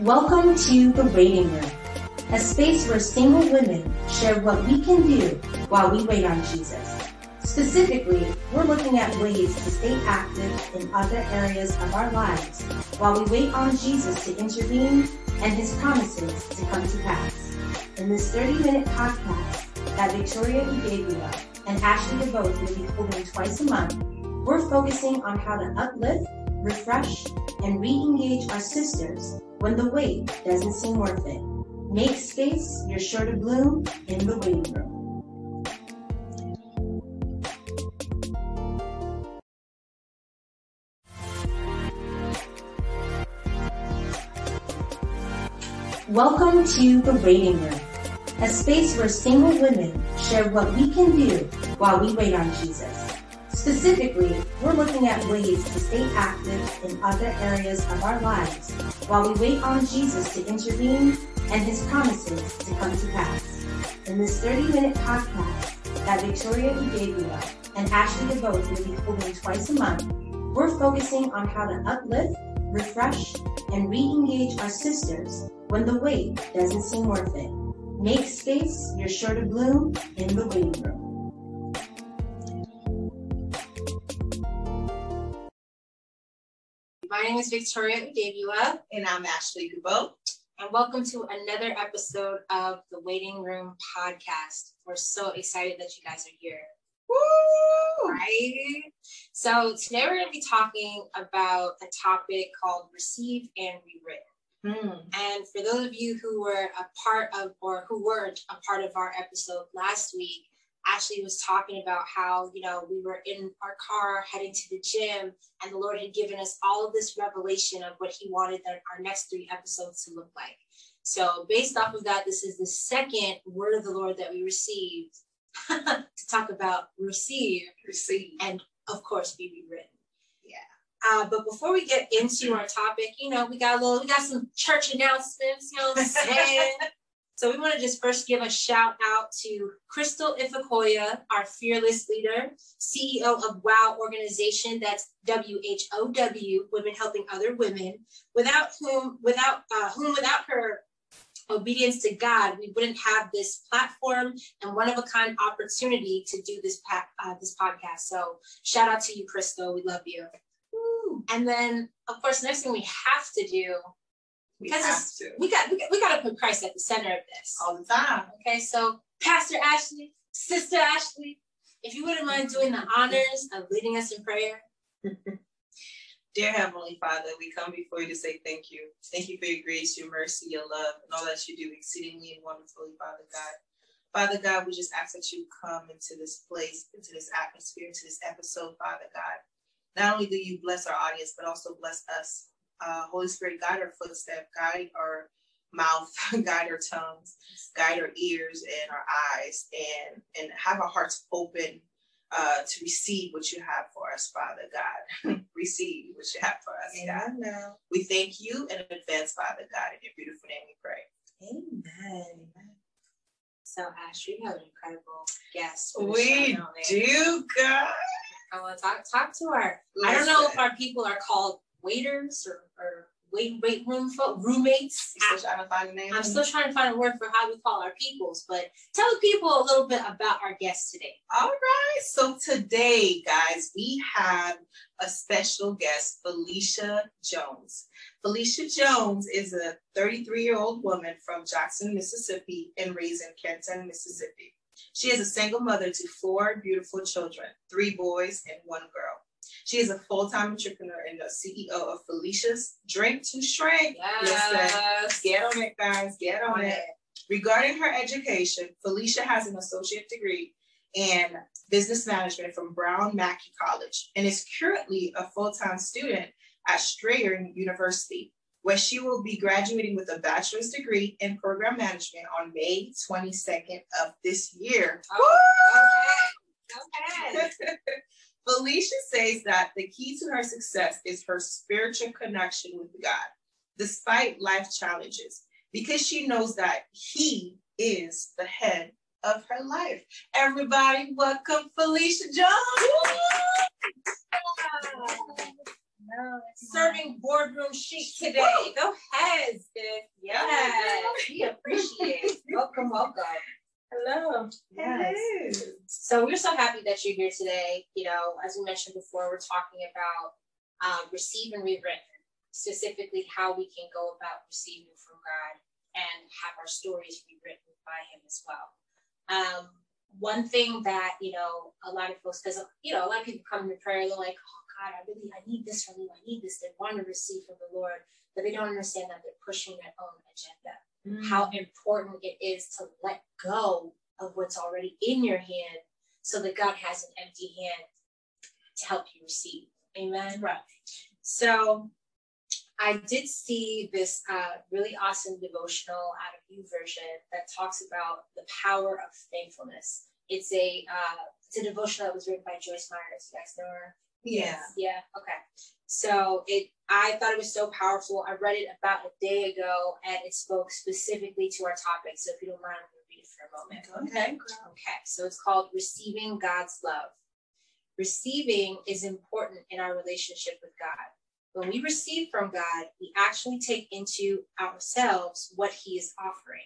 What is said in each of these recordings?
Welcome to The Waiting Room, a space where single women share what we can do while we wait on Jesus. Specifically, we're looking at ways to stay active in other areas of our lives while we wait on Jesus to intervene and his promises to come to pass. In this 30-minute podcast that Victoria Udavia and Ashley DeVoe will be holding twice a month, we're focusing on how to uplift, refresh, and re-engage our sisters when the wait doesn't seem worth it. Make space, you're sure to bloom in the waiting room. Welcome to The Waiting Room, a space where single women share what we can do while we wait on Jesus. Specifically, we're looking at ways to stay active in other areas of our lives while we wait on Jesus to intervene and his promises to come to pass. In this 30-minute podcast that Victoria Udavia and Ashley DeVoe will be holding twice a month, we're focusing on how to uplift, refresh, and re-engage our sisters when the wait doesn't seem worth it. Make space, you're sure to bloom in the waiting room. Name is Victoria Udavia, And I'm Ashley Dubois. and welcome to another episode of the Waiting Room podcast. We're so excited that you guys are here, Woo! right? So, today we're going to be talking about a topic called Receive and Rewritten. Hmm. And for those of you who were a part of, or who weren't a part of our episode last week, Ashley was talking about how, you know, we were in our car heading to the gym, and the Lord had given us all of this revelation of what He wanted our next three episodes to look like. So, based off of that, this is the second word of the Lord that we received to talk about receive Receive. and, of course, be rewritten. Yeah. Uh, but before we get into our topic, you know, we got a little, we got some church announcements, you know what I'm saying? So we want to just first give a shout out to Crystal Ifakoya, our fearless leader, CEO of WOW organization, that's W-H-O-W, Women Helping Other Women, without whom, without uh, whom, without her obedience to God, we wouldn't have this platform and one of a kind opportunity to do this pa- uh, this podcast. So shout out to you, Crystal. We love you. Woo. And then, of course, the next thing we have to do We because have it's- to. we got we got, we got to put Christ at the center of this. All the time. Okay, so Pastor Ashley, Sister Ashley, if you wouldn't mind doing the honors of leading us in prayer. Dear Heavenly Father, we come before you to say thank you. Thank you for your grace, your mercy, your love, and all that you do exceedingly and wonderfully, Father God. Father God, we just ask that you come into this place, into this atmosphere, into this episode, Father God. Not only do you bless our audience, but also bless us. Uh, Holy Spirit, guide our footsteps, guide our mouth, guide our tongues, guide our ears and our eyes, and and have our hearts open uh, to receive what you have for us, Father God. receive what you have for us, God. Amen. We thank you in advance, Father God. In your beautiful name we pray. Amen. So Ashley, you have an incredible guest. We don't God. I want to talk talk to our. I don't know if our people are called waiters or, or wait wait room folk roommates. Still trying to find a name? I'm still trying to find a word for how we call our peoples, but tell the people a little bit about our guest today. All right. So today, guys, we have a special guest, Felicia Jones. Felicia Jones is a 33 year old woman from Jackson, Mississippi, and raised in Canton, Mississippi. She is a single mother to four beautiful children, three boys and one girl. She is a full time entrepreneur and the CEO of Felicia's Drink to Shrink. Listen, get on it, guys. Get on it. Regarding her education, Felicia has an associate degree in business management from Brown Mackie College and is currently a full-time student at Strayer University, where she will be graduating with a bachelor's degree in program management on May 22nd of this year. Oh, okay. Okay. Felicia says that the key to her success is her spiritual connection with God, despite life challenges, because she knows that He is the head of her life. Everybody, welcome Felicia Jones. No, serving boardroom chic today. Go ahead, sis. Yes, we appreciate. welcome, welcome. Hello. Yes. So we're so happy that you're here today. You know, as we mentioned before, we're talking about um, receive and rewritten, specifically how we can go about receiving from God and have our stories rewritten by Him as well. Um, one thing that you know a lot of folks, because you know a lot of people come to prayer, they're like, "Oh God, I really I need this from you. I need this." They want to receive from the Lord, but they don't understand that they're pushing their own agenda how important it is to let go of what's already in your hand so that God has an empty hand to help you receive. Amen. Right. So I did see this uh, really awesome devotional out of you version that talks about the power of thankfulness. It's a uh, it's a devotional that was written by Joyce Meyer. You guys know her? Yeah. Yeah. Okay. So it, I thought it was so powerful. I read it about a day ago, and it spoke specifically to our topic. So if you don't mind, I'm going to read it for a moment. Okay. Okay. So it's called Receiving God's Love. Receiving is important in our relationship with God. When we receive from God, we actually take into ourselves what He is offering.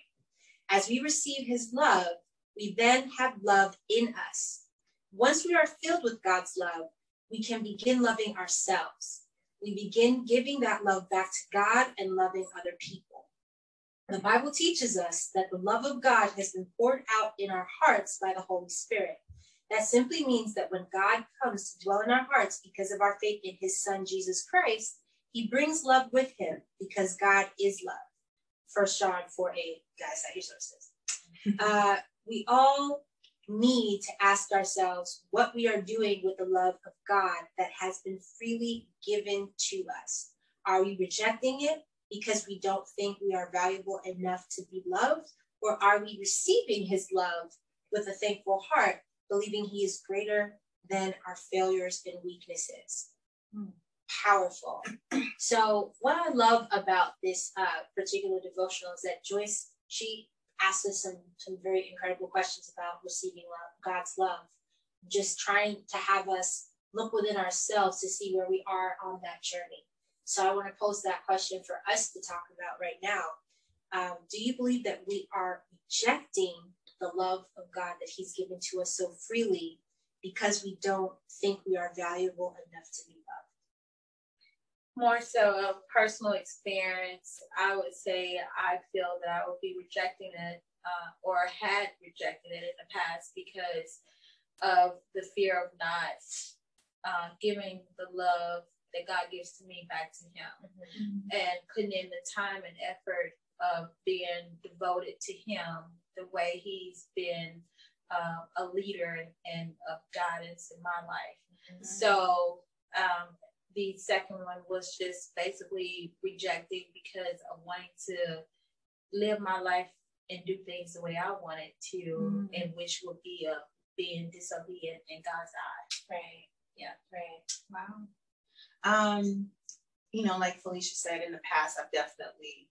As we receive His love, we then have love in us. Once we are filled with God's love, we can begin loving ourselves. We begin giving that love back to God and loving other people. The Bible teaches us that the love of God has been poured out in our hearts by the Holy Spirit. That simply means that when God comes to dwell in our hearts because of our faith in his son, Jesus Christ, he brings love with him because God is love. First John 4 8, guys, that your sources. Uh, we all need to ask ourselves what we are doing with the love of God that has been freely given to us. Are we rejecting it because we don't think we are valuable enough to be loved? Or are we receiving his love with a thankful heart, believing he is greater than our failures and weaknesses? Powerful. So, what I love about this uh, particular devotional is that Joyce, she asked us some, some very incredible questions about receiving love, God's love, just trying to have us look within ourselves to see where we are on that journey. So I want to pose that question for us to talk about right now. Um, do you believe that we are rejecting the love of God that He's given to us so freely because we don't think we are valuable enough to be loved? More so of personal experience, I would say I feel that I would be rejecting it uh, or had rejected it in the past because of the fear of not uh, giving the love that God gives to me back to Him mm-hmm. and putting in the time and effort of being devoted to Him the way He's been uh, a leader and, and of guidance in my life. Mm-hmm. So, um, the second one was just basically rejected because of wanting to live my life and do things the way I wanted to, mm-hmm. and which would be a being disobedient in God's eyes. Right. Yeah. Right. Wow. Um, you know, like Felicia said in the past, I've definitely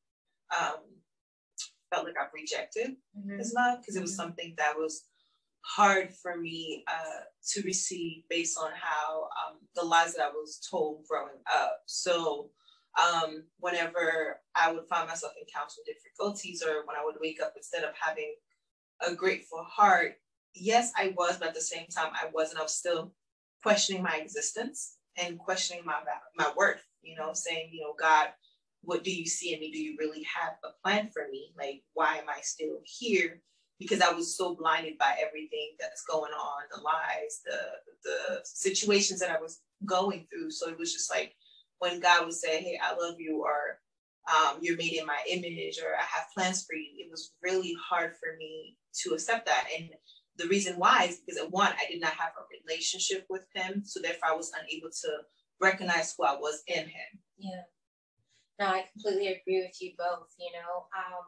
um felt like I've rejected mm-hmm. his love because mm-hmm. it was mm-hmm. something that was hard for me uh, to receive based on how um, the lies that I was told growing up. So um, whenever I would find myself encountering difficulties or when I would wake up instead of having a grateful heart, yes, I was, but at the same time, I wasn't. I was still questioning my existence and questioning my my worth. You know, saying, you know, God, what do you see in me? Do you really have a plan for me? Like, why am I still here? Because I was so blinded by everything that's going on, the lies, the the situations that I was going through. So it was just like when God would say, "Hey, I love you," or um, "You're made in my image," or "I have plans for you," it was really hard for me to accept that. And the reason why is because at one, I did not have a relationship with Him, so therefore I was unable to recognize who I was in Him. Yeah. No, I completely agree with you both. You know, um,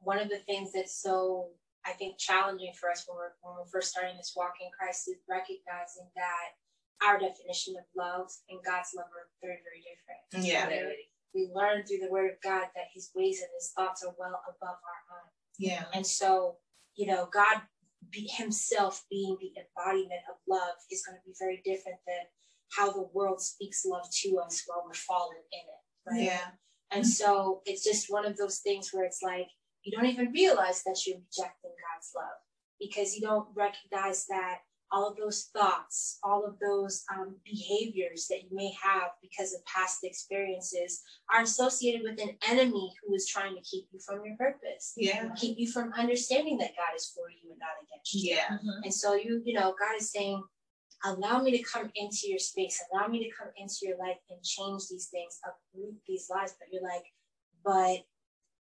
one of the things that's so I think challenging for us when we're when we're first starting this walk in Christ is recognizing that our definition of love and God's love are very, very different. Mm, yeah. We learn through the word of God that his ways and his thoughts are well above our own. Yeah. And so, you know, God be himself being the embodiment of love is going to be very different than how the world speaks love to us while we're fallen in it. Right? Yeah. And so it's just one of those things where it's like you don't even realize that you're rejecting God's love because you don't recognize that all of those thoughts, all of those um, behaviors that you may have because of past experiences are associated with an enemy who is trying to keep you from your purpose. Yeah. Keep you from understanding that God is for you and not against you. Yeah. Mm-hmm. And so you, you know, God is saying, allow me to come into your space, allow me to come into your life and change these things, uproot these lies. But you're like, but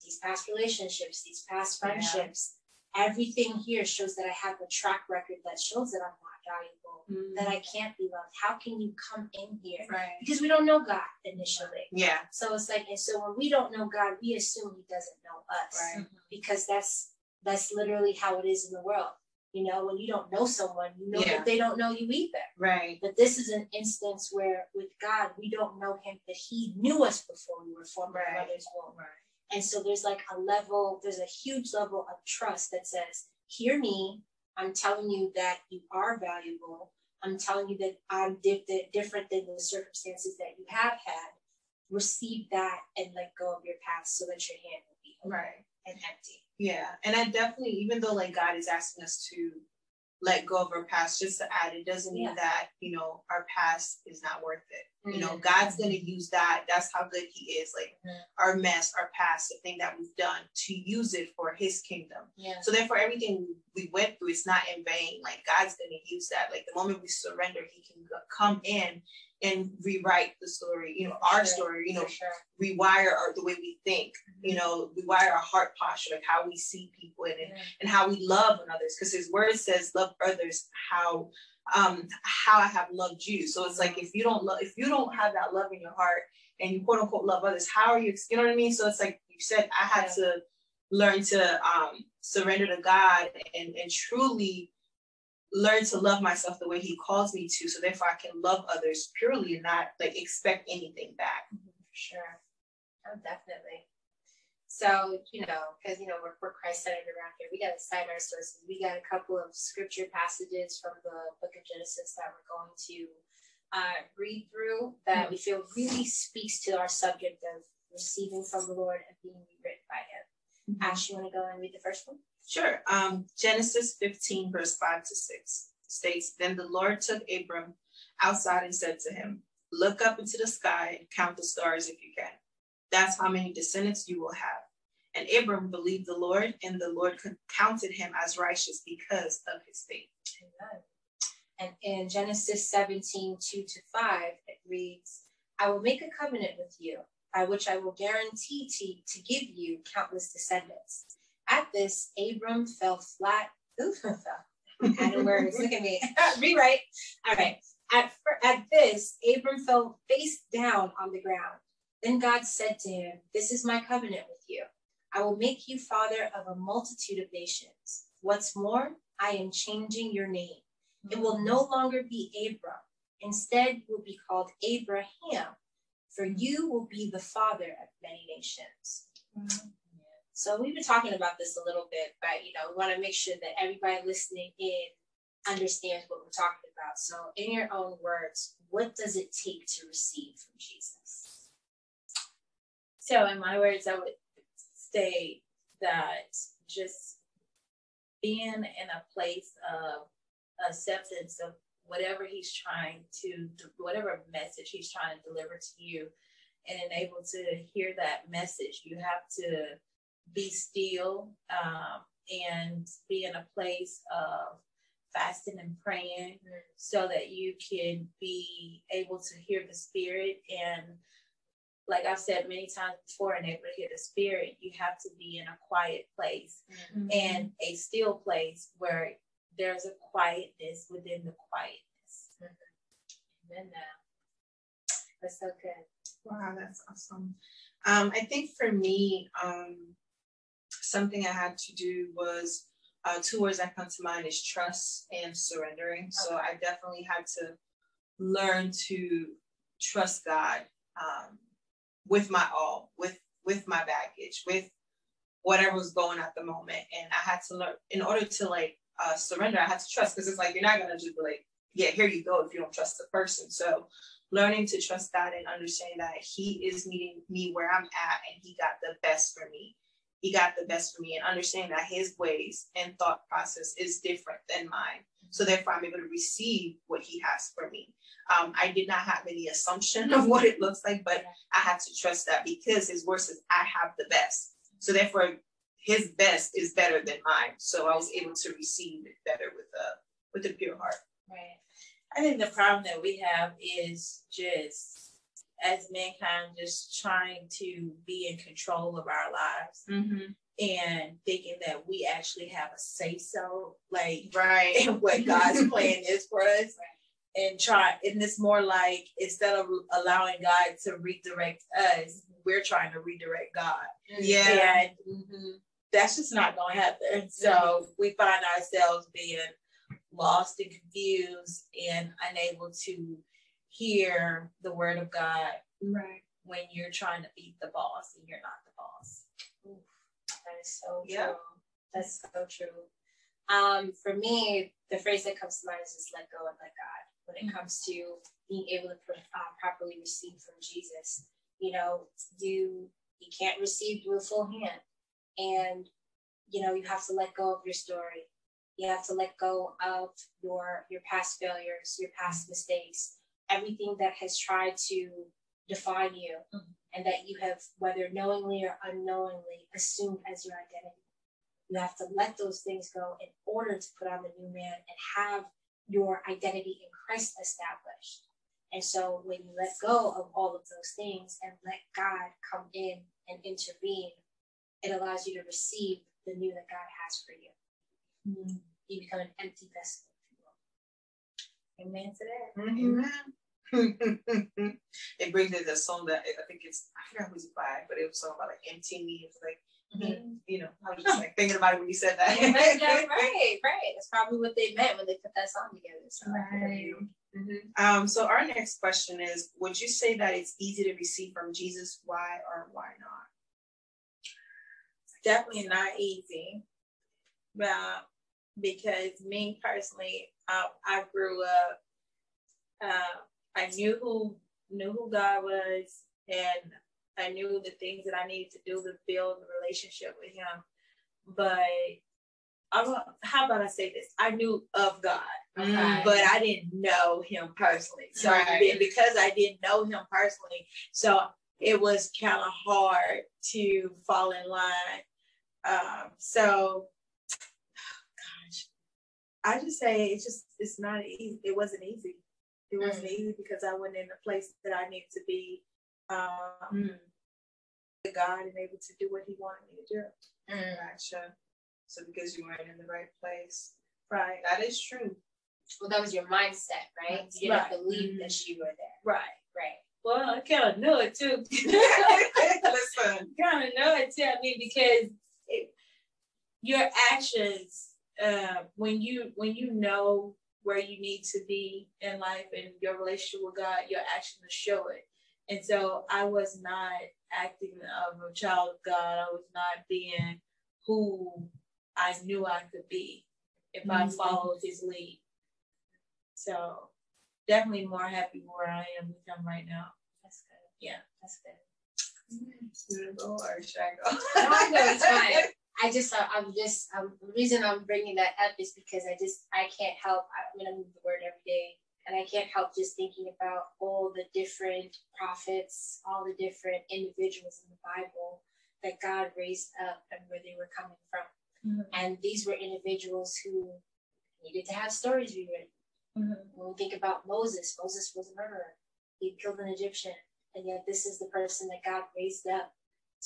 these past relationships, these past Yeah. friendships, everything here shows that I have a track record that shows that I'm not valuable, mm. that I can't be loved. How can you come in here? Right. Because we don't know God initially. Yeah. So it's like, and so when we don't know God, we assume He doesn't know us Right. Mm-hmm. because that's that's literally how it is in the world. You know, when you don't know someone, you know Yeah. that they don't know you either. Right. But this is an instance where with God, we don't know him, but he knew us before we were formed in our Right. mother's womb. Right. And so there's like a level, there's a huge level of trust that says, hear me. I'm telling you that you are valuable. I'm telling you that I'm di- different than the circumstances that you have had. Receive that and let go of your past so that your hand will be open Right. and empty. Yeah. And I definitely, even though like God is asking us to let go of our past, just to add, it doesn't mean Yeah. that, you know, our past is not worth it. You know. God's gonna use that. That's how good He is. Like Mhm. our mess, our past, the thing that we've done to use it for His kingdom. Yeah. So therefore, everything we went through is not in vain. Like God's gonna use that. Like the moment we surrender, He can come in and rewrite the story. You know, our Sure. story. You know, sure. rewire our, the way we think. You know, rewire our heart posture, like how we see people and Yeah. and how we love others. Because His Word says, "Love others how um how I have loved you." So it's like if you don't love, if you don't have that love in your heart, and you quote unquote love others, how are you? You know what I mean? So it's like you said, I had Yeah. to learn to um surrender to God and and truly learn to love myself the way He calls me to. So therefore, I can love others purely and not like expect anything back. For sure. Oh, definitely. So, you know, because, you know, we're, we're Christ centered around here. We got to cite our sources. We got a couple of scripture passages from the book of Genesis that we're going to uh, read through that we feel really speaks to our subject of receiving from the Lord and being rewritten by Him. Ash, you want to go and read the first one? Sure. Um, Genesis 15, verse 5 to 6 states Then the Lord took Abram outside and said to him, Look up into the sky and count the stars if you can. That's how many descendants you will have. And Abram believed the Lord, and the Lord counted him as righteous because of his faith. Amen. And in Genesis 17, 2 to 5, it reads, I will make a covenant with you, by which I will guarantee to, to give you countless descendants. At this, Abram fell flat. Ooh, fell. Adding words. Look at me. Rewrite. All right. At, at this, Abram fell face down on the ground. Then God said to him, This is my covenant with. I will make you father of a multitude of nations. What's more, I am changing your name. It will no longer be Abram. Instead, you will be called Abraham, for you will be the father of many nations. So we've been talking about this a little bit, but you know, we want to make sure that everybody listening in understands what we're talking about. So, in your own words, what does it take to receive from Jesus? So, in my words, I would say that just being in a place of acceptance of whatever he's trying to, whatever message he's trying to deliver to you, and able to hear that message, you have to be still um, and be in a place of fasting and praying so that you can be able to hear the spirit and like I've said many times before, and able to hear the spirit, you have to be in a quiet place and a still place where there's a quietness within the quietness. Amen. Now, that's so good. Wow, that's awesome. Um, I think for me, um, something I had to do was uh, two words that come to mind is trust and surrendering. So I definitely had to learn to trust God um, with my all, with with my baggage, with whatever was going at the moment, and I had to learn in order to like uh, surrender. I had to trust because it's like you're not gonna just be like yeah, here you go if you don't trust the person. So learning to trust God and understanding that He is meeting me where I'm at and He got the best for me. He got the best for me and understanding that His ways and thought process is different than mine. So therefore, I'm able to receive what He has for me. Um, I did not have any assumption of what it looks like, but I had to trust that because His word says I have the best. So therefore, His best is better than mine. So I was able to receive it better with a with a pure heart. Right. I think the problem that we have is just as mankind just trying to be in control of our lives Mm-hmm. and thinking that we actually have a say so, like Right. in what God's plan is for us. And try, and it's more like instead of allowing God to redirect us, we're trying to redirect God. Yeah. And that's just not going to happen. So we find ourselves being lost and confused and unable to hear the word of God Right. when you're trying to beat the boss and you're not the boss. That is so Yeah. true. That's so true. Um, for me, the phrase that comes to mind is just let go and let God. When it comes to being able to uh, properly receive from Jesus, you know, you you can't receive with a full hand, and you know you have to let go of your story. You have to let go of your your past failures, your past mistakes, everything that has tried to define you, Mhm. and that you have, whether knowingly or unknowingly, assumed as your identity. You have to let those things go in order to put on the new man and have your identity in Christ established. And so when you let go of all of those things and let God come in and intervene, it allows you to receive the new that God has for you. Mm-hmm. You become an empty vessel, if you will. Amen to that. Mm-hmm. Amen. it brings me to a song that I think it's I forgot who's it by, but it was a song about like empty me. It's like you know, I was just like thinking about it when you said that. right, right, right. That's probably what they meant when they put that song together. So. Mhm. Um, so our next question is: Would you say that it's easy to receive from Jesus? Why or why not? definitely not easy. Uh, because me personally, uh, I grew up. Uh, I knew who knew who God was, and I knew the things that I needed to do to build a relationship with Him. But I don't. How about I say this? I knew of God, Mm. but I didn't know Him personally. So Right. be- because I didn't know Him personally, so it was kind of hard to fall in line. Um, so, gosh, I just say it's just it's not easy. It wasn't easy. It wasn't easy because I wasn't in the place that I needed to be. Um, with God and able to do what He wanted me to do. Gotcha. So because you weren't in the right place, Right. that is true. Well, that was your mindset, right? You didn't Right. believe that you were there. Right. Right. Well, I kind of knew it too. Listen. kind of know it too. I mean, because it, your actions, uh, when you when you know where you need to be in life and your relationship with God, your actions will show it. And so I was not acting of a child of God. I was not being who I knew I could be if I Mhm. followed His lead. So definitely more happy where I am with Him right now. That's good. Yeah. That's good. Go or should I go? No, I know it's fine. I just, I, I'm just, um, the reason I'm bringing that up is because I just, I can't help. I'm gonna move the word every day, and I can't help just thinking about all the different prophets, all the different individuals in the Bible that God raised up and where they were coming from. Mhm. And these were individuals who needed to have stories rewritten. When we think about Moses, Moses was a murderer. He killed an Egyptian, and yet this is the person that God raised up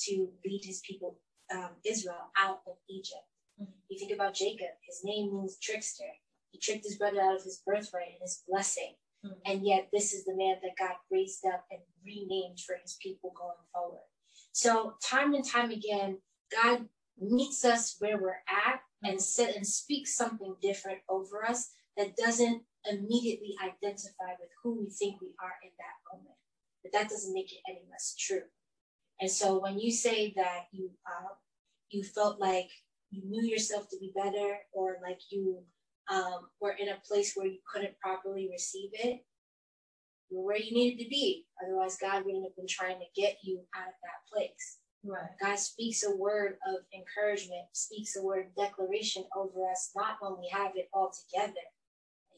to lead his people, um, Israel, out of Egypt. Mhm. You think about Jacob, his name means trickster. He tricked his brother out of his birthright and his blessing. Mhm. And yet, this is the man that God raised up and renamed for his people going forward. So, time and time again, God meets us where we're at and sit and speaks something different over us that doesn't immediately identify with who we think we are in that moment. But that doesn't make it any less true. And so when you say that you uh, you felt like you knew yourself to be better, or like you um, were in a place where you couldn't properly receive it, you were where you needed to be. Otherwise, God wouldn't have been trying to get you out of that place. Right. God speaks a word of encouragement, speaks a word of declaration over us, not when we have it all together.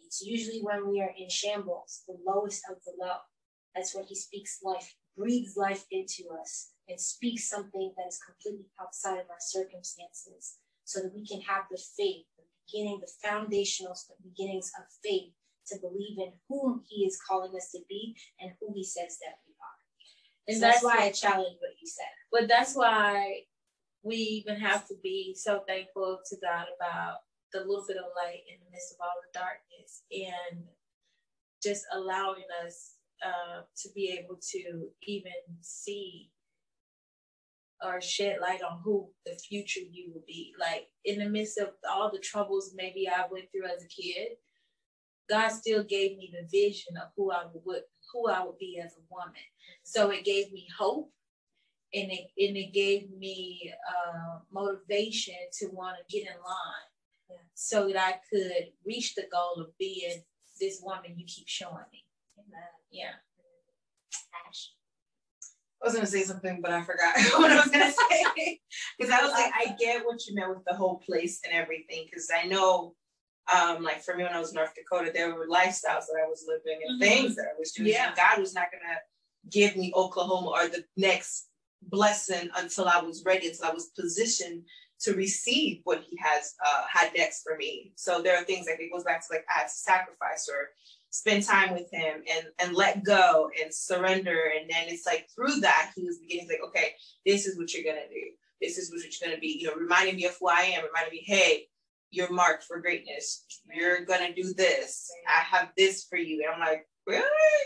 It's usually when we are in shambles, the lowest of the low. That's when He speaks life, breathes life into us, and speaks something that is completely outside of our circumstances so that we can have the faith, beginning, the foundational the beginnings of faith to believe in whom He is calling us to be and who He says that we are. And so that's, that's why I challenge what you said. But that's why we even have to be so thankful to God about the little bit of light in the midst of all the darkness and just allowing us uh, to be able to even see or shed light on who the future you will be. Like in the midst of all the troubles maybe I went through as a kid, God still gave me the vision of who I would who I would be as a woman. So it gave me hope and it and it gave me uh, motivation to want to get in line yeah. so that I could reach the goal of being this woman you keep showing me. Amen. Yeah. I was gonna say something, but I forgot what I was gonna say. Because I was like, I get what you meant with the whole place and everything. Because I know, um, like for me when I was in North Dakota, there were lifestyles that I was living and mm-hmm. things that I was doing. Yeah. And God was not gonna give me Oklahoma or the next blessing until I was ready, until I was positioned to receive what He has uh, had next for me. So there are things like it goes back to like I to sacrifice or spend time with him and and let go and surrender. And then it's like through that he was beginning like okay this is what you're gonna do. This is what you're gonna be you know reminding me of who i am reminding me hey you're marked for greatness. You're gonna do this. I have this for you. And i'm like really?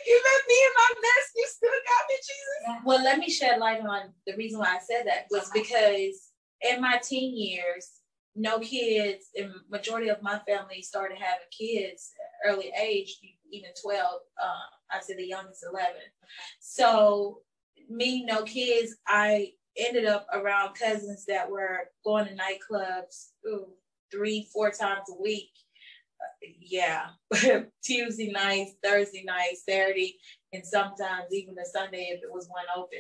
You me in my mess? You still got me jesus? Well let me shed light on the reason why i said that was uh-huh. because in my teen years no kids and majority of my family started having kids early age even 12 uh, i said the youngest 11 so me no kids i ended up around cousins that were going to nightclubs ooh, three four times a week. Uh, yeah tuesday nights thursday nights saturday and sometimes even a sunday if it was one open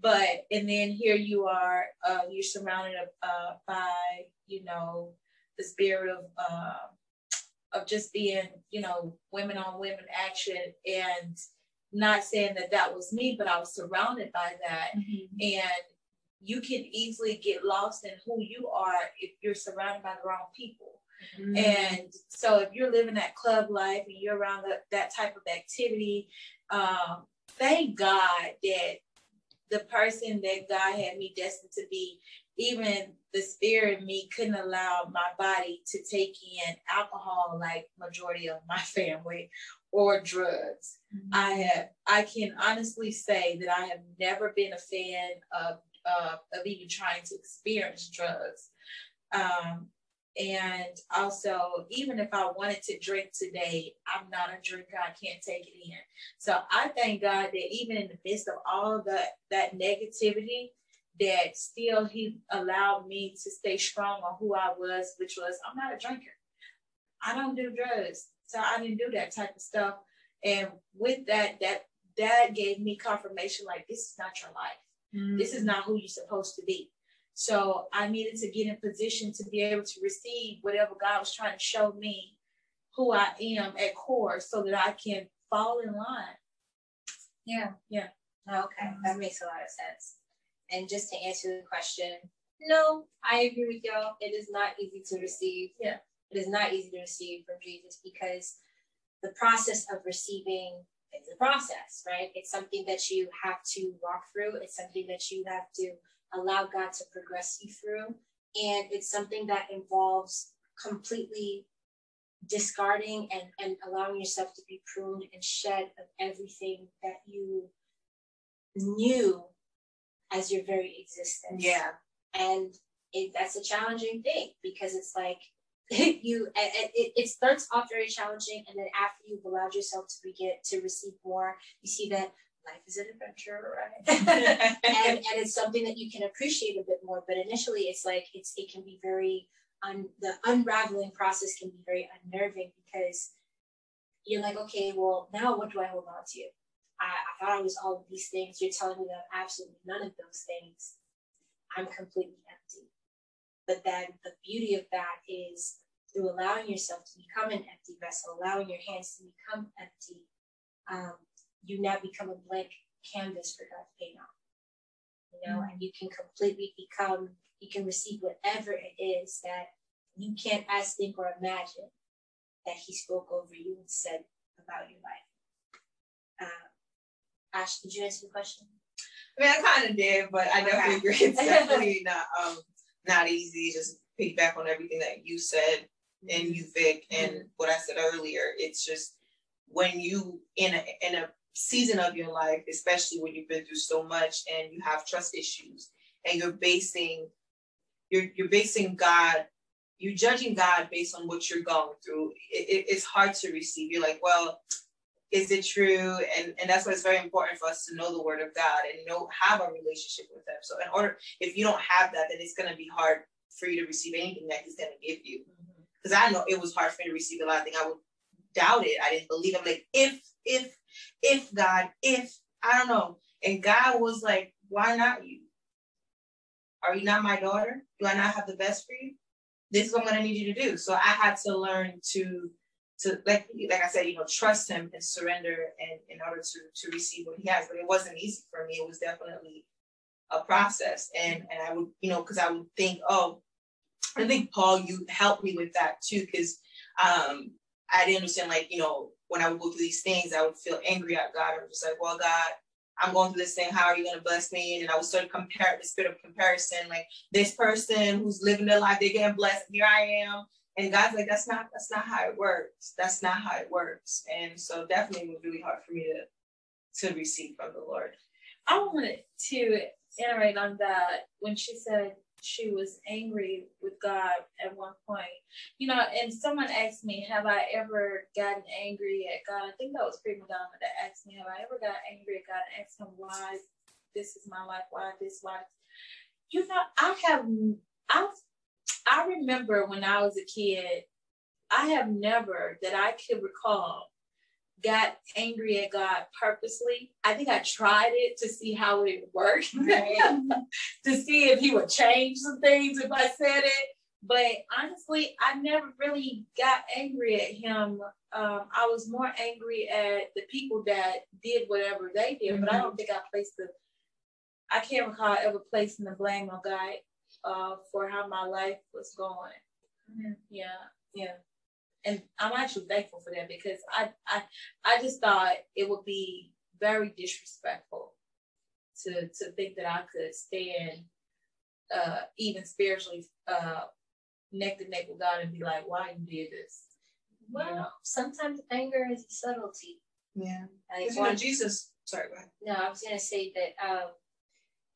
but and then here you are uh, you're surrounded uh, by you know the spirit of uh, of just being you know women on women action and not saying that that was me but i was surrounded by that mm-hmm. and you can easily get lost in who you are if you're surrounded by the wrong people mm-hmm. and so if you're living that club life and you're around the, that type of activity um, thank god that the person that God had me destined to be, even the spirit in me couldn't allow my body to take in alcohol like majority of my family or drugs. Mm-hmm. I have I can honestly say that I have never been a fan of uh, of even trying to experience drugs. Um, and also, even if I wanted to drink today, I'm not a drinker. I can't take it in. So I thank God that even in the midst of all that that negativity, that still He allowed me to stay strong on who I was, which was I'm not a drinker. I don't do drugs, so I didn't do that type of stuff. And with that, that that gave me confirmation like this is not your life. Mm-hmm. This is not who you're supposed to be. So I needed to get in position to be able to receive whatever God was trying to show me who I am at core so that I can fall in line. Yeah. Yeah. Okay. Mm-hmm. That makes a lot of sense. And just to answer the question, no, I agree with y'all. It is not easy to receive. Yeah. It is not easy to receive from Jesus because the process of receiving is a process, right? It's something that you have to walk through. It's something that you have to allow God to progress you through. And it's something that involves completely discarding and, and allowing yourself to be pruned and shed of everything that you knew as your very existence. Yeah. And it, that's a challenging thing because it's like you it, it starts off very challenging and then after you've allowed yourself to begin to receive more you see that life is an adventure, right? and and it's something that you can appreciate a bit more. But initially, it's like it's it can be very un, the unraveling process can be very unnerving because you're like, okay, well, now what do I hold on to? I, I thought I was all of these things. You're telling me that I'm absolutely none of those things. I'm completely empty. But then the beauty of that is through allowing yourself to become an empty vessel, allowing your hands to become empty, um, you now become a blank canvas for God to paint on. You know, mm-hmm. and you can completely become, you can receive whatever it is that you can't ask, think, or imagine that He spoke over you and said about your life. Uh, Ash, did you answer the question? I mean, I kind of did, but I definitely agree. It's definitely not um not easy. Just piggyback on everything that you said and you, Vic, and mm-hmm. what I said earlier. It's just when you in a in a season of your life, especially when you've been through so much and you have trust issues, and you're basing you're you're basing God, you're judging God based on what you're going through. It, it, it's hard to receive. You're like, well, is it true? And and that's why it's very important for us to know the Word of God and know have a relationship with Him. So in order, if you don't have that, then it's going to be hard for you to receive anything that He's going to give you. Because mm-hmm. I know it was hard for me to receive a lot of things. I would doubt it. I didn't believe. I'm like, if if if God, if I don't know. And God was like, why not you? Are you not my daughter? Do I not have the best for you? This is what I'm gonna need you to do. So I had to learn to to like like I said, you know, trust him and surrender and in order to to receive what he has. But it wasn't easy for me. It was definitely a process. And and I would, you know, because I would think, oh, I think Paul, you helped me with that too, because um I didn't understand like, you know, when I would go through these things, I would feel angry at God. I was just like, well, God, I'm going through this thing. How are you going to bless me? And I would start to compare the spirit of comparison, like this person who's living their life, they're getting blessed. Here I am. And God's like, that's not, that's not how it works. That's not how it works. And so definitely it was really hard for me to, to receive from the Lord. I wanted to iterate on that when she said she was angry with God at one point. You know, and someone asked me, Have I ever gotten angry at God? I think that was Prima Donna that asked me, Have I ever got angry at God and asked him why this is my life, why this, why you know, I have I I remember when I was a kid, I have never that I could recall got angry at God purposely. I think I tried it to see how it worked, to see if He would change some things if I said it. But honestly, I never really got angry at Him. Um, I was more angry at the people that did whatever they did, mm-hmm. but I don't think I placed the. I can't recall ever placing the blame on God uh, for how my life was going. Mm-hmm. Yeah, yeah and I'm actually thankful for that because I I I just thought it would be very disrespectful to to think that I could stand uh even spiritually uh neck to neck with God and be like, why you did this? Well, you know? sometimes anger is a subtlety. Yeah. Like you know, Jesus sorry, go ahead. No, I was gonna say that um,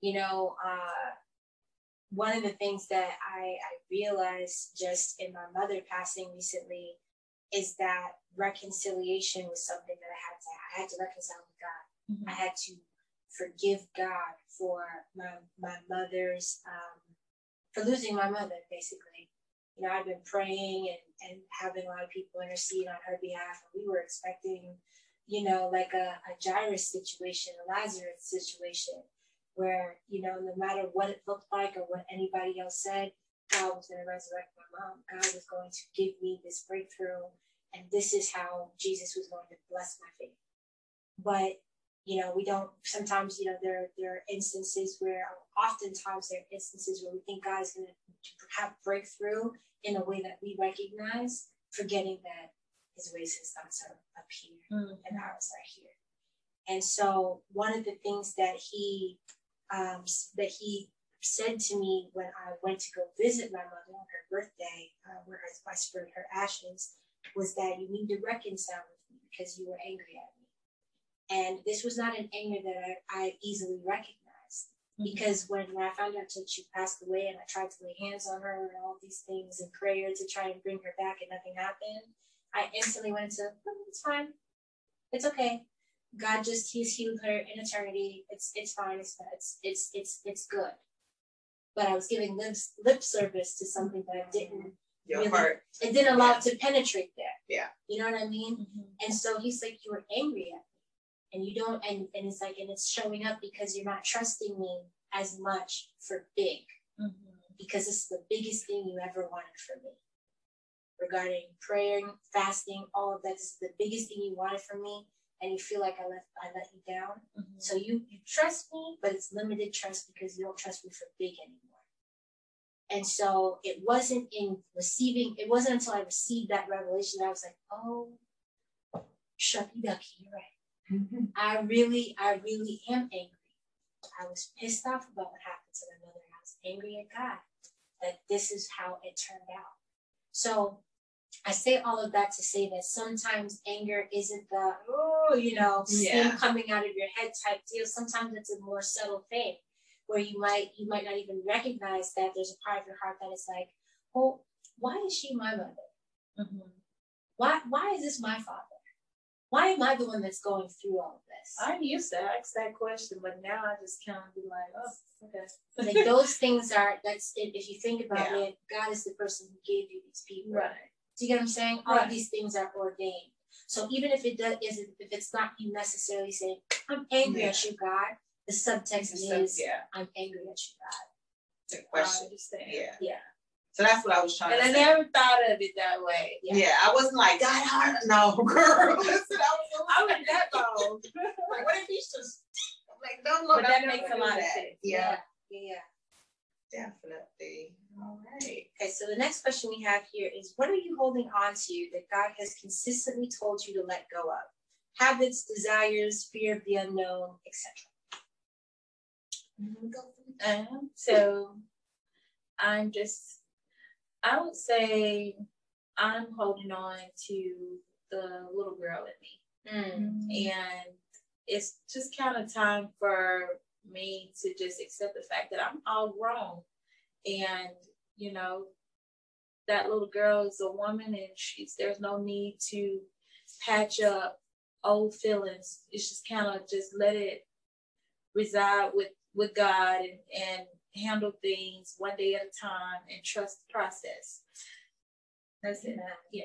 you know, uh one of the things that I, I realized just in my mother passing recently is that reconciliation was something that I had to I had to reconcile with God. Mm-hmm. I had to forgive God for my my mother's um, for losing my mother basically. You know, I've been praying and, and having a lot of people intercede on her behalf and we were expecting, you know, like a, a Jairus situation, a Lazarus situation where, you know, no matter what it looked like or what anybody else said, God was going to resurrect my mom. God was going to give me this breakthrough. And this is how Jesus was going to bless my faith. But, you know, we don't, sometimes, you know, there, there are instances where, oftentimes there are instances where we think God is going to have breakthrough in a way that we recognize, forgetting that his ways and thoughts are up here mm-hmm. and ours are here. And so one of the things that he um, that he said to me when I went to go visit my mother on her birthday, uh, where I spread her ashes, was that you need to reconcile with me because you were angry at me. And this was not an anger that I, I easily recognized mm-hmm. because when, when I found out that she passed away and I tried to lay hands on her and all these things and prayer to try and bring her back and nothing happened, I instantly went into, oh, it's fine. It's okay. God just he's healed her in eternity. It's it's fine. It's it's it's it's it's good. but I was giving lip, lip service to something that I didn't. Your really- heart. It didn't allow it to penetrate there. Yeah. You know what I mean? Mm-hmm. And so he's like, you were angry at me. And you don't, and, and it's like, and it's showing up because you're not trusting me as much for big, mm-hmm. because it's the biggest thing you ever wanted from me. Regarding praying, fasting, all of that is the biggest thing you wanted from me. And you feel like I left, I let you down. Mm-hmm. So you, you trust me, but it's limited trust because you don't trust me for big anymore. And so it wasn't in receiving, it wasn't until I received that revelation that I was like, oh, shucky ducky, you're right. Mm-hmm. I really, I really am angry. I was pissed off about what happened to my mother. I was angry at God that this is how it turned out. So I say all of that to say that sometimes anger isn't the, oh, you know, steam Yeah. coming out of your head type deal. Sometimes it's a more subtle thing where you might you might not even recognize that there's a part of your heart that is like, well, why is she my mother? Mm-hmm. Why why is this my father? Why am I the one that's going through all of this? I used to ask that question, but now I just kind of be like, oh, okay. like those things are that's if if you think about Yeah. it, God is the person who gave you these people. Right. Do you get what I'm saying? All Right. of these things are ordained. So even if it does isn't if it's not you necessarily saying, I'm angry at you, God, the subtext is yeah. I'm angry at you, God. The I question. understand. Yeah. Yeah. So that's what I was trying And to I say. never thought of it that way. Yeah. yeah. I wasn't like God heart. No, girl. Listen, I was so I went that long. like, what if he's just I'm like, no, look, But I'm that makes a lot of sense. Yeah, Yeah. yeah. definitely. All right. Okay, so the next question we have here is what are you holding on to that God has consistently told you to let go of? Habits, desires, fear of the unknown, etc. Um, so I'm just, I would say I'm holding on to the little girl in me. And it's just kind of time for me to just accept the fact that I'm all grown. And, you know, that little girl is a woman and she's there's no need to patch up old feelings. It's just kind of just let it reside with with God and, and handle things one day at a time and trust the process. That's it. Yeah.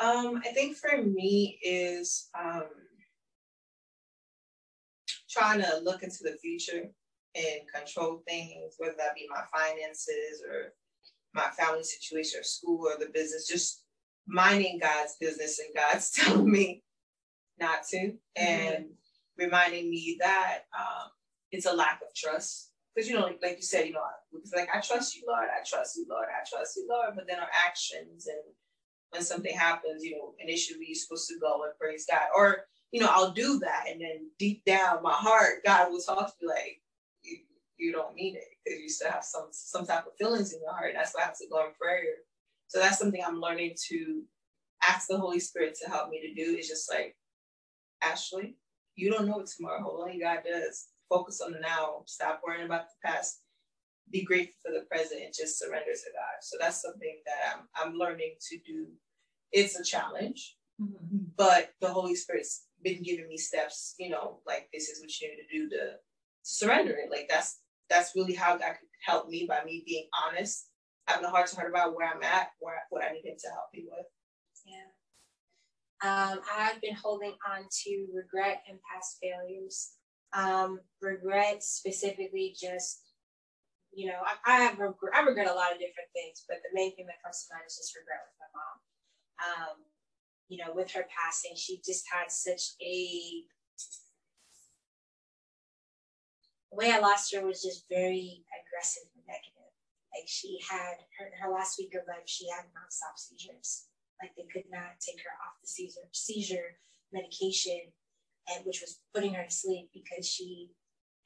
Um, I think for me is um trying to look into the future and control things, whether that be my finances or my family situation or school or the business, just minding God's business and God's telling me not to and reminding me that um it's a lack of trust. Because you know, like, like you said, you know, it's like I trust you, Lord, I trust you, Lord, I trust you, Lord, but then our actions and when something happens, you know, initially you're supposed to go and praise God. Or, you know, I'll do that. And then deep down my heart, God will talk to me like, you, don't need it because you still have some some type of feelings in your heart. That's why I have to go in prayer. So that's something I'm learning to ask the Holy Spirit to help me to do. Is just like, Asheley, you don't know what tomorrow holds. Only God does. Focus on the now. Stop worrying about the past. Be grateful for the present and just surrender to God. So that's something that I'm I'm learning to do. It's a challenge, mm-hmm. but the Holy Spirit's been giving me steps, you know, like this is what you need to do to surrender it. Like that's that's really how God could help me by me being honest, having a heart to heart about where I'm at, where what I need him to help me with. Yeah. Um, I've been holding on to regret and past failures. Um, regret specifically just, you know, I, I have regret, I regret a lot of different things, but the main thing that comes to mind is just regret with my mom. Um, you know, with her passing, she just had such a the way I lost her was just very aggressive and negative. Like she had her, her last week of life, she had nonstop seizures. Like they could not take her off the seizure seizure medication, and which was putting her to sleep because she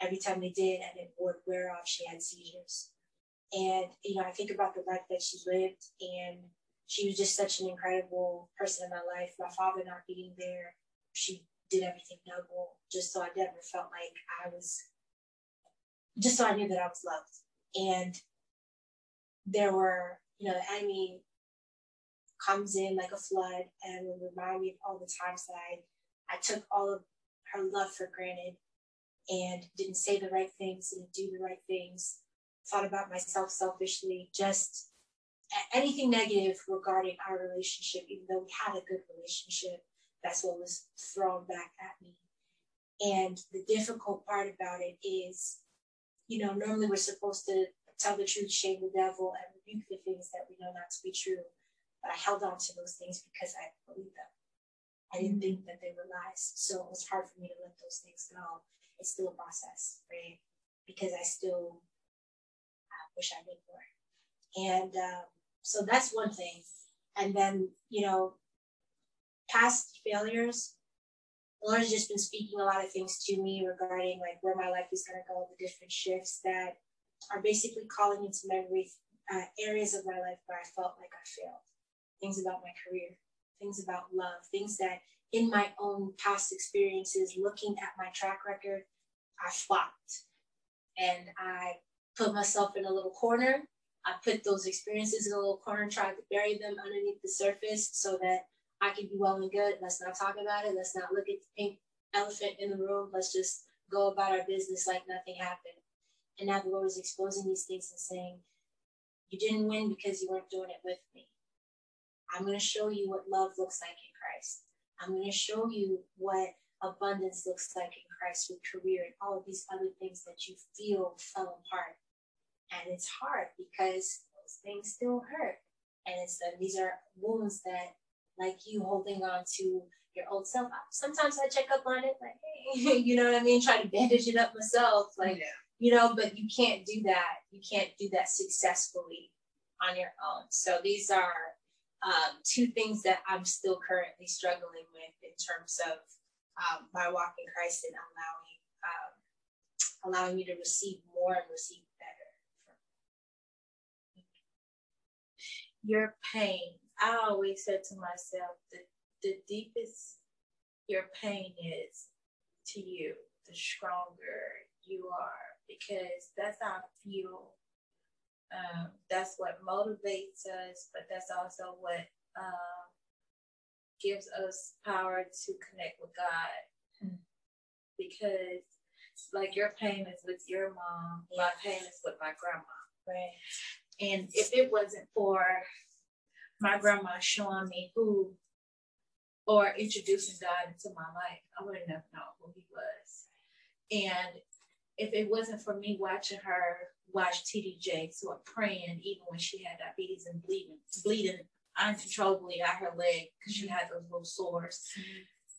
every time they did and it would wear off, she had seizures. And you know, I think about the life that she lived, and she was just such an incredible person in my life. My father not being there, she did everything double just so I never felt like I was, just so I knew that I was loved. And there were, you know, the enemy comes in like a flood and will remind me of all the times that I, I took all of her love for granted and didn't say the right things, didn't do the right things. thought about myself selfishly, just anything negative regarding our relationship, even though we had a good relationship, that's what was thrown back at me. And the difficult part about it is, you know, normally we're supposed to tell the truth, shame the devil, and rebuke the things that we know not to be true. But I held on to those things because I believed them. I didn't think that they were lies. So it was hard for me to let those things go. It's still a process, right? Because I still I wish I did more. And um, so that's one thing. And then, you know, past failures, has just been speaking a lot of things to me regarding like where my life is going to go, the different shifts that are basically calling into memory uh, areas of my life where I felt like I failed. Things about my career, things about love, things that in my own past experiences, looking at my track record, I flopped. And I put myself in a little corner. I put those experiences in a little corner tried to bury them underneath the surface so that I can be well and good. Let's not talk about it. Let's not look at the pink elephant in the room. Let's just go about our business like nothing happened. And now the Lord is exposing these things and saying, You didn't win because you weren't doing it with me. I'm going to show you what love looks like in Christ. I'm going to show you what abundance looks like in Christ with career and all of these other things that you feel fell apart. And it's hard because those things still hurt. And it's that these are wounds that, like you holding on to your old self. Sometimes I check up on it, like, hey, you know what I mean? Try to bandage it up myself. Like, yeah. you know, but you can't do that. You can't do that successfully on your own. So these are um, two things that I'm still currently struggling with in terms of um, my walk in Christ and allowing um, allowing me to receive more and receive better. Your pain. I always said to myself that the deepest your pain is to you, the stronger you are, because that's how I feel um, that's what motivates us, but that's also what um, gives us power to connect with God. Hmm. Because, like, your pain is with your mom, my pain is with my grandma. Right. And if it wasn't for my grandma showing me who or introducing God into my life, I wouldn't have known who he was. And if it wasn't for me watching her watch TD Jakes or praying even when she had diabetes and bleeding, bleeding uncontrollably out her leg because she had those little sores.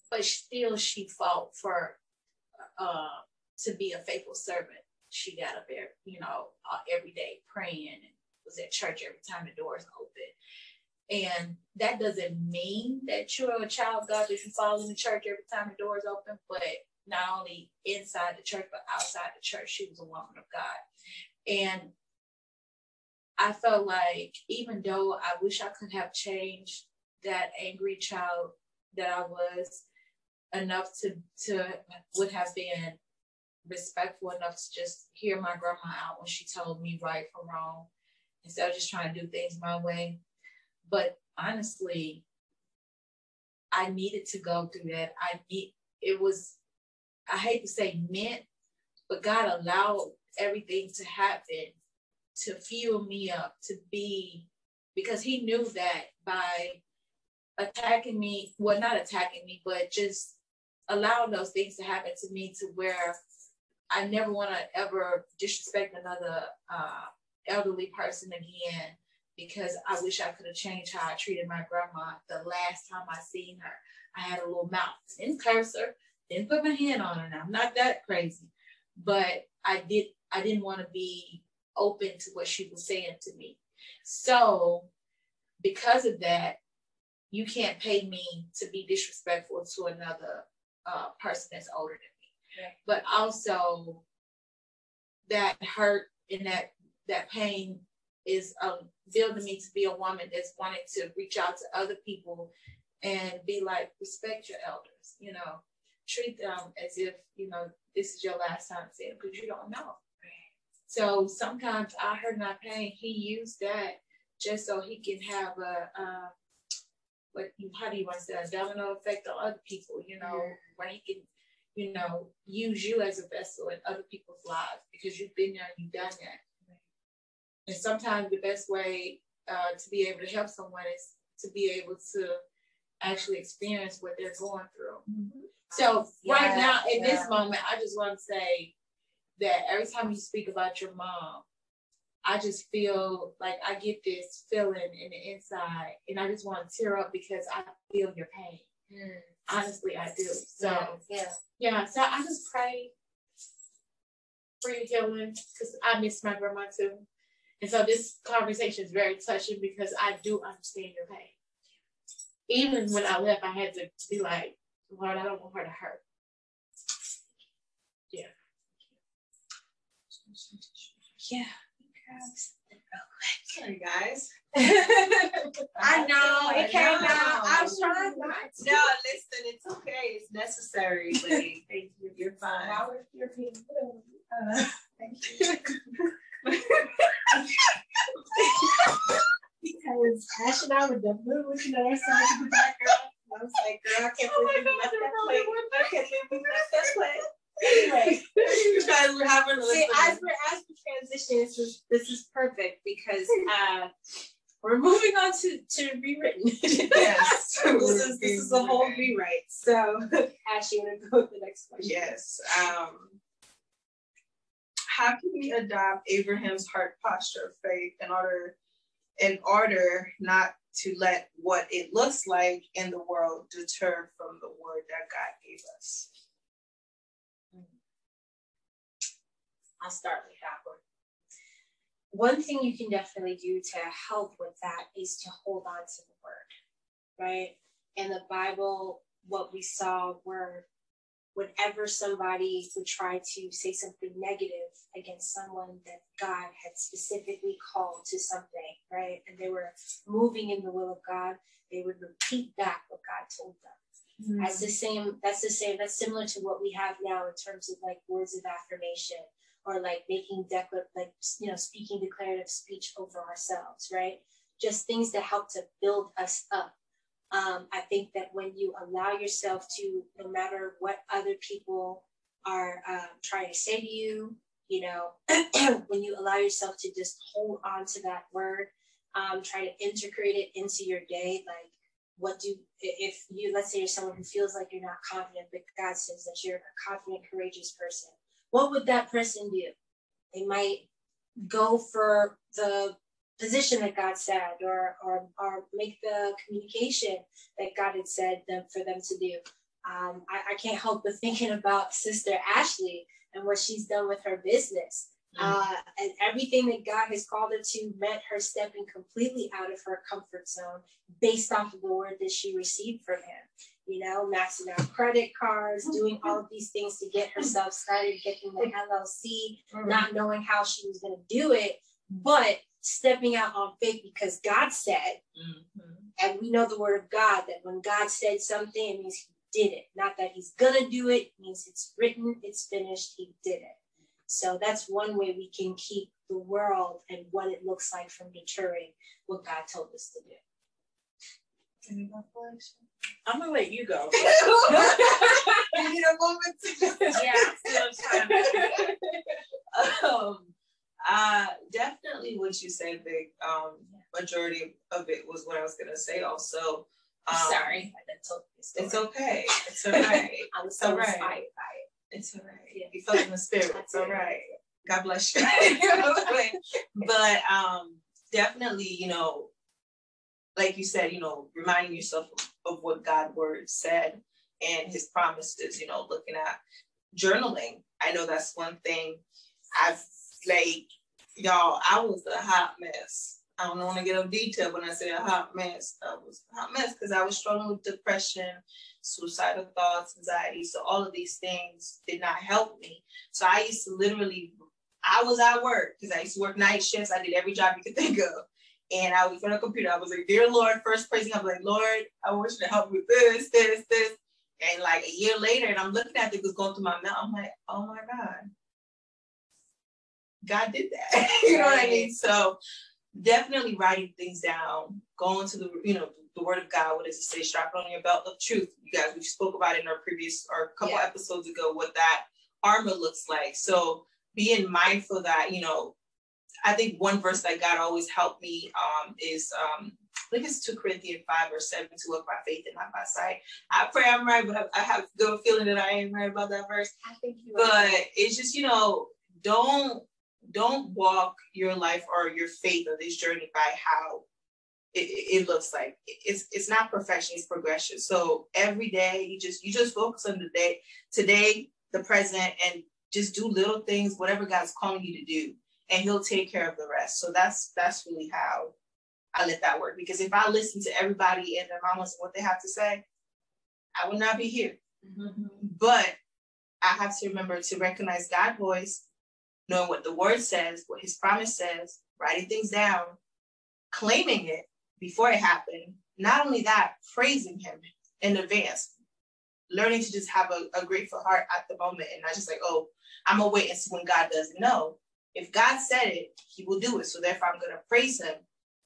But still, she fought for uh, to be a faithful servant. She got up there, you know, uh, every day praying and was at church every time the doors open. And that doesn't mean that you're a child of God that you follow in the church every time the doors open, but not only inside the church but outside the church, she was a woman of God. And I felt like even though I wish I could have changed that angry child that I was enough to to would have been respectful enough to just hear my grandma out when she told me right from wrong instead of just trying to do things my way. But honestly, I needed to go through that. I it was I hate to say meant, but God allowed everything to happen to fuel me up to be because he knew that by attacking me well not attacking me but just allowing those things to happen to me to where i never want to ever disrespect another uh, elderly person again because i wish i could have changed how i treated my grandma the last time i seen her i had a little mouth didn't curse her didn't put my hand on her now i'm not that crazy but i did I didn't want to be open to what she was saying to me. So, because of that, you can't pay me to be disrespectful to another uh, person that's older than me. Yeah. But also, that hurt and that that pain is um, building me to be a woman that's wanting to reach out to other people and be like, respect your elders. You know, treat them as if you know this is your last time seeing them because you don't know. So sometimes I heard my pain. He used that just so he can have a, uh, what how do you want to say, a domino effect on other people, you know, yeah. where he can, you know, use you as a vessel in other people's lives because you've been there and you've done that. And sometimes the best way uh, to be able to help someone is to be able to actually experience what they're going through. Mm-hmm. So yeah, right now, in yeah. this moment, I just want to say that every time you speak about your mom, I just feel like I get this feeling in the inside, and I just want to tear up because I feel your pain. Mm. Honestly, I do. So yeah, yeah. So I just pray for your healing because I miss my grandma too, and so this conversation is very touching because I do understand your pain. Even when I left, I had to be like, Lord, I don't want her to hurt. Yeah. Yeah. Sorry, guys. I know it came out. I was trying not to. No, listen, it's okay. It's necessary. Like, thank you. You're fine. You're being uh, thank you. Because Ash and I were definitely looking at ourselves in the background. I was like, girl, I can't oh believe we left that plate. I can't believe we left that plate. Anyway, you guys were having a See, as we're as we transition, this is this is perfect because uh, we're moving on to to rewritten. yes, this is this is a whole rewrite. So, Ash, you want to go with the next question? Yes. Um, how can we adopt Abraham's heart posture of faith in order in order not to let what it looks like in the world deter from the word that God gave us. I'll start with that one. One thing you can definitely do to help with that is to hold on to the word, right? In the Bible, what we saw were whenever somebody would try to say something negative against someone that God had specifically called to something, right? And they were moving in the will of God, they would repeat back what God told them. Mm-hmm. That's the same, that's the same, that's similar to what we have now in terms of like words of affirmation or like making declar like you know, speaking declarative speech over ourselves, right? Just things that help to build us up um, I think that when you allow yourself to, no matter what other people are um, trying to say to you, you know, when you allow yourself to just hold on to that word, um, try to integrate it into your day. Like, what do, if you, let's say you're someone who feels like you're not confident, but God says that you're a confident, courageous person, what would that person do? They might go for the position that God said or, or, or make the communication that God had said them, for them to do. Um, I, I, can't help but thinking about Sister Asheley and what she's done with her business. Mm-hmm. Uh, and everything that God has called her to meant her stepping completely out of her comfort zone based off of the word that she received from him. You know, maxing out credit cards, doing all of these things to get herself started, getting the LLC, mm-hmm. not knowing how she was going to do it. But stepping out on faith because God said, mm-hmm. and we know the word of God that when God said something, it means He did it. Not that He's gonna do it, it means it's written, it's finished, He did it. So that's one way we can keep the world and what it looks like from deterring what God told us to do. I'm gonna let you go. you need a moment to just yeah, I'm still trying. um, uh, definitely what you said, big. Um, majority of it was what I was gonna say. Also, um, sorry, it's okay. It's all right. I'm so all right. inspired by it. It's all right. Yeah. You felt in the spirit. It's all right. God bless you. but um, definitely, you know, like you said, you know, reminding yourself of, of what God' word said and His promises. You know, looking at journaling. I know that's one thing I've like, y'all, I was a hot mess. I don't want to get up detail when I say a hot mess. I was a hot mess because I was struggling with depression, suicidal thoughts, anxiety. So all of these things did not help me. So I used to literally, I was at work because I used to work night shifts. I did every job you could think of. And I was on a computer. I was like, Dear Lord, first praising. I was like, Lord, I want you to help me with this, this, this. And like a year later, and I'm looking at it, it was going through my mouth. I'm like, oh my God, God did that. you know what I mean? So definitely writing things down, going to the, you know, the word of God, what does it say? Strap it on your belt of truth. You guys, we spoke about it in our previous or a couple yeah. episodes ago, what that armor looks like. So being mindful that, you know, I think one verse that God always helped me um, is um, I think it's 2 Corinthians 5 or 7 to walk by faith and not by sight. I pray I'm right, but I have good feeling that I am right about that verse. I think you But are. it's just, you know, don't don't walk your life or your faith or this journey by how it, it looks like. It's it's not perfection, it's progression. So every day you just you just focus on the day, today, the present, and just do little things, whatever God's calling you to do, and He'll take care of the rest. So that's that's really how I let that work. Because if I listen to everybody and their mamas and what they have to say, I would not be here. Mm-hmm. But I have to remember to recognize God's voice, knowing what the word says, what his promise says, writing things down, claiming it before it happened. Not only that, praising him in advance, learning to just have a, a grateful heart at the moment and not just like, oh, I'm gonna wait and see when God does. No, if God said it, he will do it. So therefore, I'm gonna praise him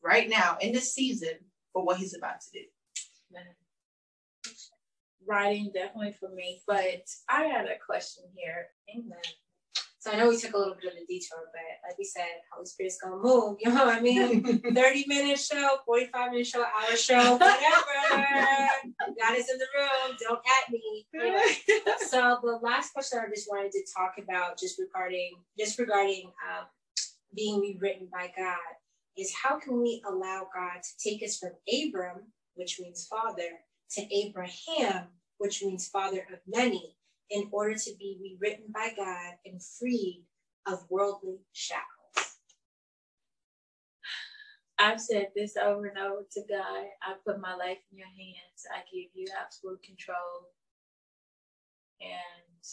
right now in this season for what he's about to do. Writing definitely for me, but I had a question here. Amen. So I know we took a little bit of a detour, but like we said, Holy Spirit's gonna move. You know what I mean? 30 minute show, 45 minute show, hour show, whatever. God is in the room. Don't at me. Anyway, so the last question I just wanted to talk about, just regarding, just regarding um, being rewritten by God, is how can we allow God to take us from Abram, which means father, to Abraham, which means father of many, in order to be rewritten by God and freed of worldly shackles. I've said this over and over to God. I put my life in your hands. I give you absolute control. And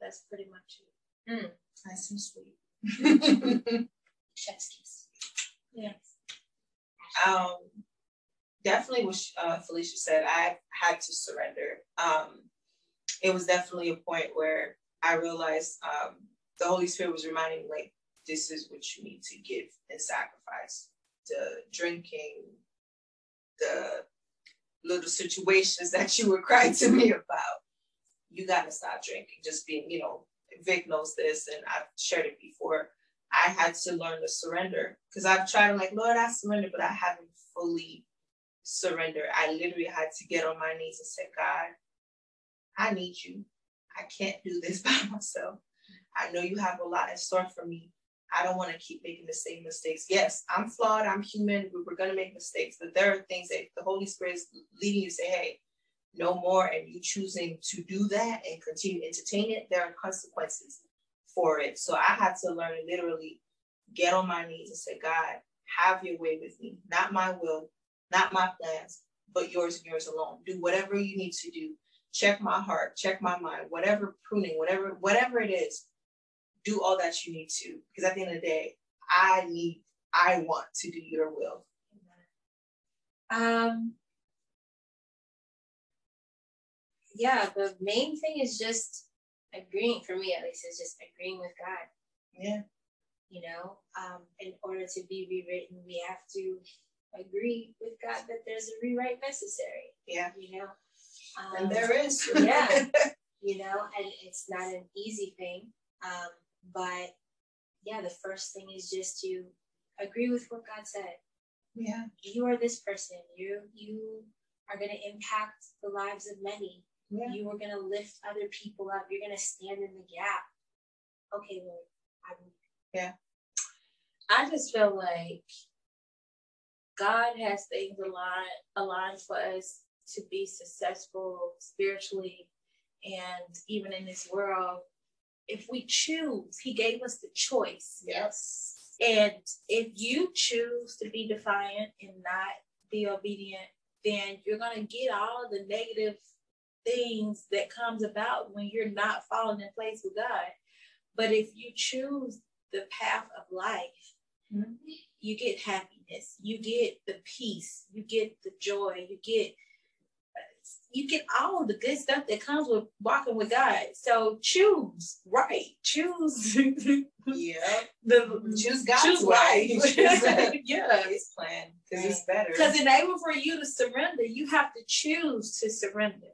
that's pretty much it. Nice and sweet. Chef's kiss. Yes. um, definitely what uh, Felicia said, I had to surrender. Um, it was definitely a point where I realized um, the Holy Spirit was reminding me, like, this is what you need to give and sacrifice. The drinking, the little situations that you were crying to me about. You got to stop drinking. Just being, you know, Vic knows this, and I've shared it before. I had to learn to surrender because I've tried. I'm like, Lord, I surrender, but I haven't fully surrendered. I literally had to get on my knees and say, God, I need you. I can't do this by myself. I know you have a lot in store for me. I don't want to keep making the same mistakes. Yes, I'm flawed. I'm human. We- We're going to make mistakes, but there are things that the Holy Spirit is leading you to say, hey, no more. And you choosing to do that and continue to entertain it, there are consequences for it. So I had to learn literally get on my knees and say, God, have your way with me. Not my will, not my plans, but yours and yours alone. Do whatever you need to do. Check my heart, check my mind, whatever pruning, whatever, whatever it is, do all that you need to. Because at the end of the day, I need, I want to do your will. Um, yeah, the main thing is just agreeing, for me at least, is just agreeing with God. Yeah. You know, um, in order to be rewritten, we have to agree with God that there's a rewrite necessary. Yeah. You know, um, And there is. Yeah. you know, and it's not an easy thing. Um, but yeah, the first thing is just to agree with what God said. yeah. You are this person. You you are going to impact the lives of many. Yeah. You are going to lift other people up. You're going to stand in the gap. Okay, Lord, I believe. I just feel like God has things aligned aligned for us to be successful spiritually and even in this world. If we choose, He gave us the choice. Yes. And if you choose to be defiant and not be obedient, then you're gonna get all the negative things that comes about when you're not falling in place with God. But if you choose the path of life, Mhm. you get happiness, you get the peace, you get the joy, you get you get all the good stuff that comes with walking with God. So choose right, choose Yeah. the Choose God's choose life. Choose yeah. His plan because it's better. Because in order for you to surrender, you have to choose to surrender.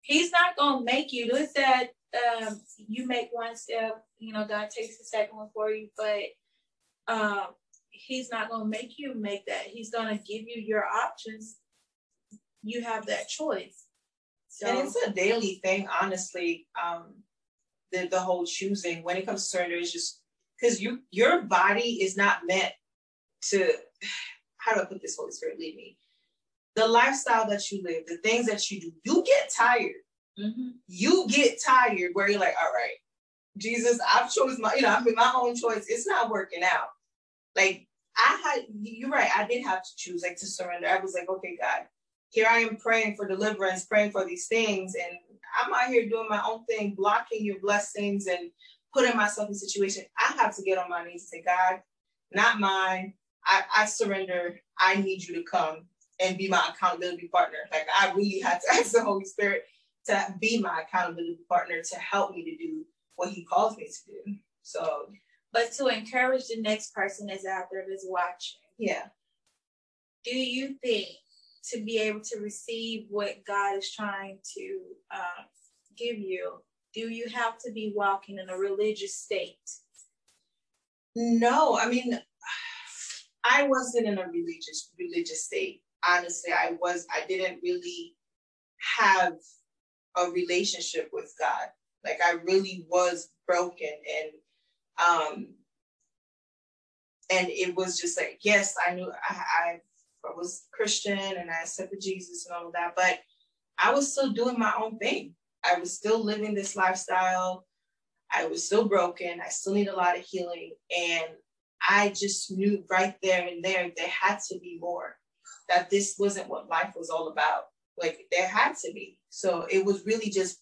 He's not gonna make you. Let's say um, you make one step, you know, God takes the second one for you. But um, he's not going to make you make that. He's going to give you your options. You have that choice. So, and it's a daily thing, honestly. Um, the the whole choosing when it comes to surrender is just because you your body is not meant to. How do I put this? Holy Spirit, lead me. The lifestyle that you live, the things that you do, you get tired. Mm-hmm. You get tired where you're like, all right, Jesus, I've chosen my, you know, I've been my own choice. It's not working out. Like I had, you're right. I did have to choose, like to surrender. I was like, okay, God, here I am praying for deliverance, praying for these things, and I'm out here doing my own thing, blocking your blessings and putting myself in situation. I have to get on my knees and say, God, not mine. I, I surrender. I need you to come and be my accountability partner. Like I really had to ask the Holy Spirit to be my accountability partner to help me to do what he calls me to do. So, but to encourage the next person that's out there that's watching. Yeah. Do you think to be able to receive what God is trying to uh, give you, do you have to be walking in a religious state? No, I mean, I wasn't in a religious religious state. Honestly, I was. I didn't really have a relationship with God. Like I really was broken and um and it was just like, yes, I knew I, I was Christian and I accepted Jesus and all of that, but I was still doing my own thing. I was still living this lifestyle. I was still broken. I still need a lot of healing. And I just knew right there and there there had to be more. That this wasn't what life was all about. Like there had to be. So it was really just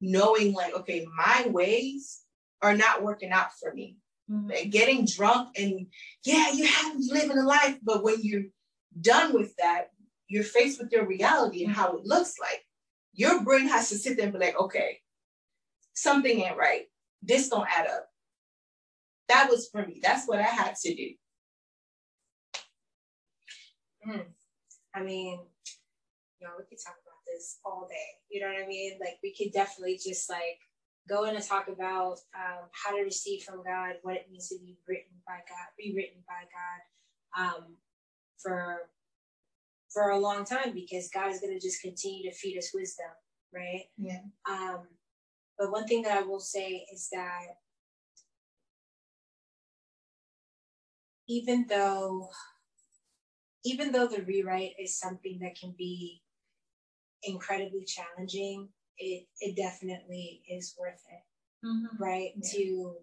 knowing like, okay, my ways are not working out for me. Mm-hmm. Getting drunk and yeah, you have to be living a life, but when you're done with that, you're faced with your reality and how it looks like. Your brain has to sit there and be like, okay, something ain't right. This don't add up. That was for me. That's what I had to do. Mm. I mean, you know, we could talk about this all day. You know what I mean? Like we could definitely just like go in and talk about um, how to receive from God, what it means to be written by God, rewritten by God, um, for for a long time because God is going to just continue to feed us wisdom, right? Yeah. Um, but one thing that I will say is that even though even though the rewrite is something that can be incredibly challenging, it it definitely is worth it, mm-hmm. right? Yeah. To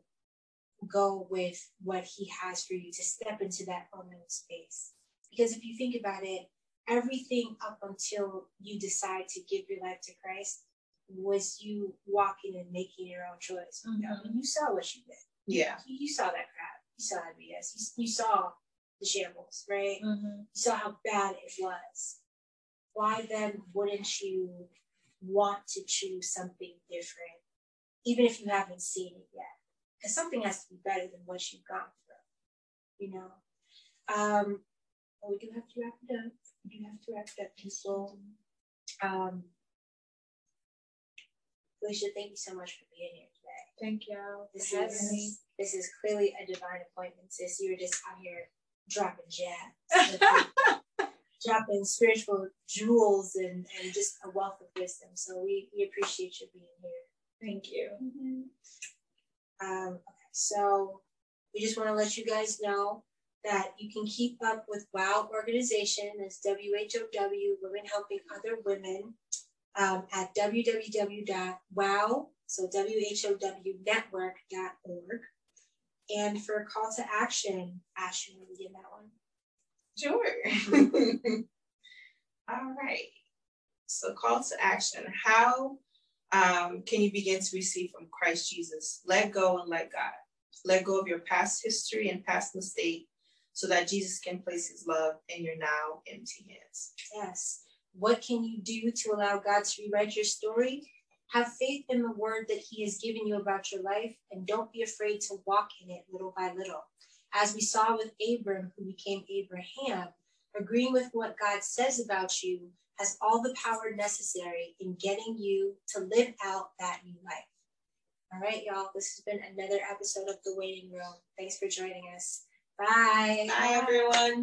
go with what he has for you, to step into that unknown space. Because if you think about it, everything up until you decide to give your life to Christ was you walking and making your own choice. Mm-hmm. You, know, you saw what you did. Yeah. You, you, saw that crap. You saw IBS. You, you saw the shambles, right? Mm-hmm. You saw how bad it was why then wouldn't you want to choose something different, even if you haven't seen it yet? Because something has to be better than what you've gone through, you know? Um, we do have to wrap it up. We do have to wrap it up, people. Um, Felicia, thank you so much for being here today. Thank you. This is this is clearly a divine appointment, sis. You're just out here dropping jabs. dropping spiritual jewels and, and just a wealth of wisdom. So we, we appreciate you being here. Thank you. Mm-hmm. Um, okay, so we just want to let you guys know that you can keep up with WOW organization, as WHOW, Women Helping Other Women, um, at www.wow, so WHOW And for a call to action, Ash, you want to begin that one? Sure. All right. So, call to action. How um, can you begin to receive from Christ Jesus? Let go and let God. Let go of your past history and past mistake so that Jesus can place his love in your now empty hands. Yes. What can you do to allow God to rewrite your story? Have faith in the word that he has given you about your life and don't be afraid to walk in it little by little. As we saw with Abram, who became Abraham, agreeing with what God says about you has all the power necessary in getting you to live out that new life. All right, y'all, this has been another episode of The Waiting Room. Thanks for joining us. Bye. Bye, everyone.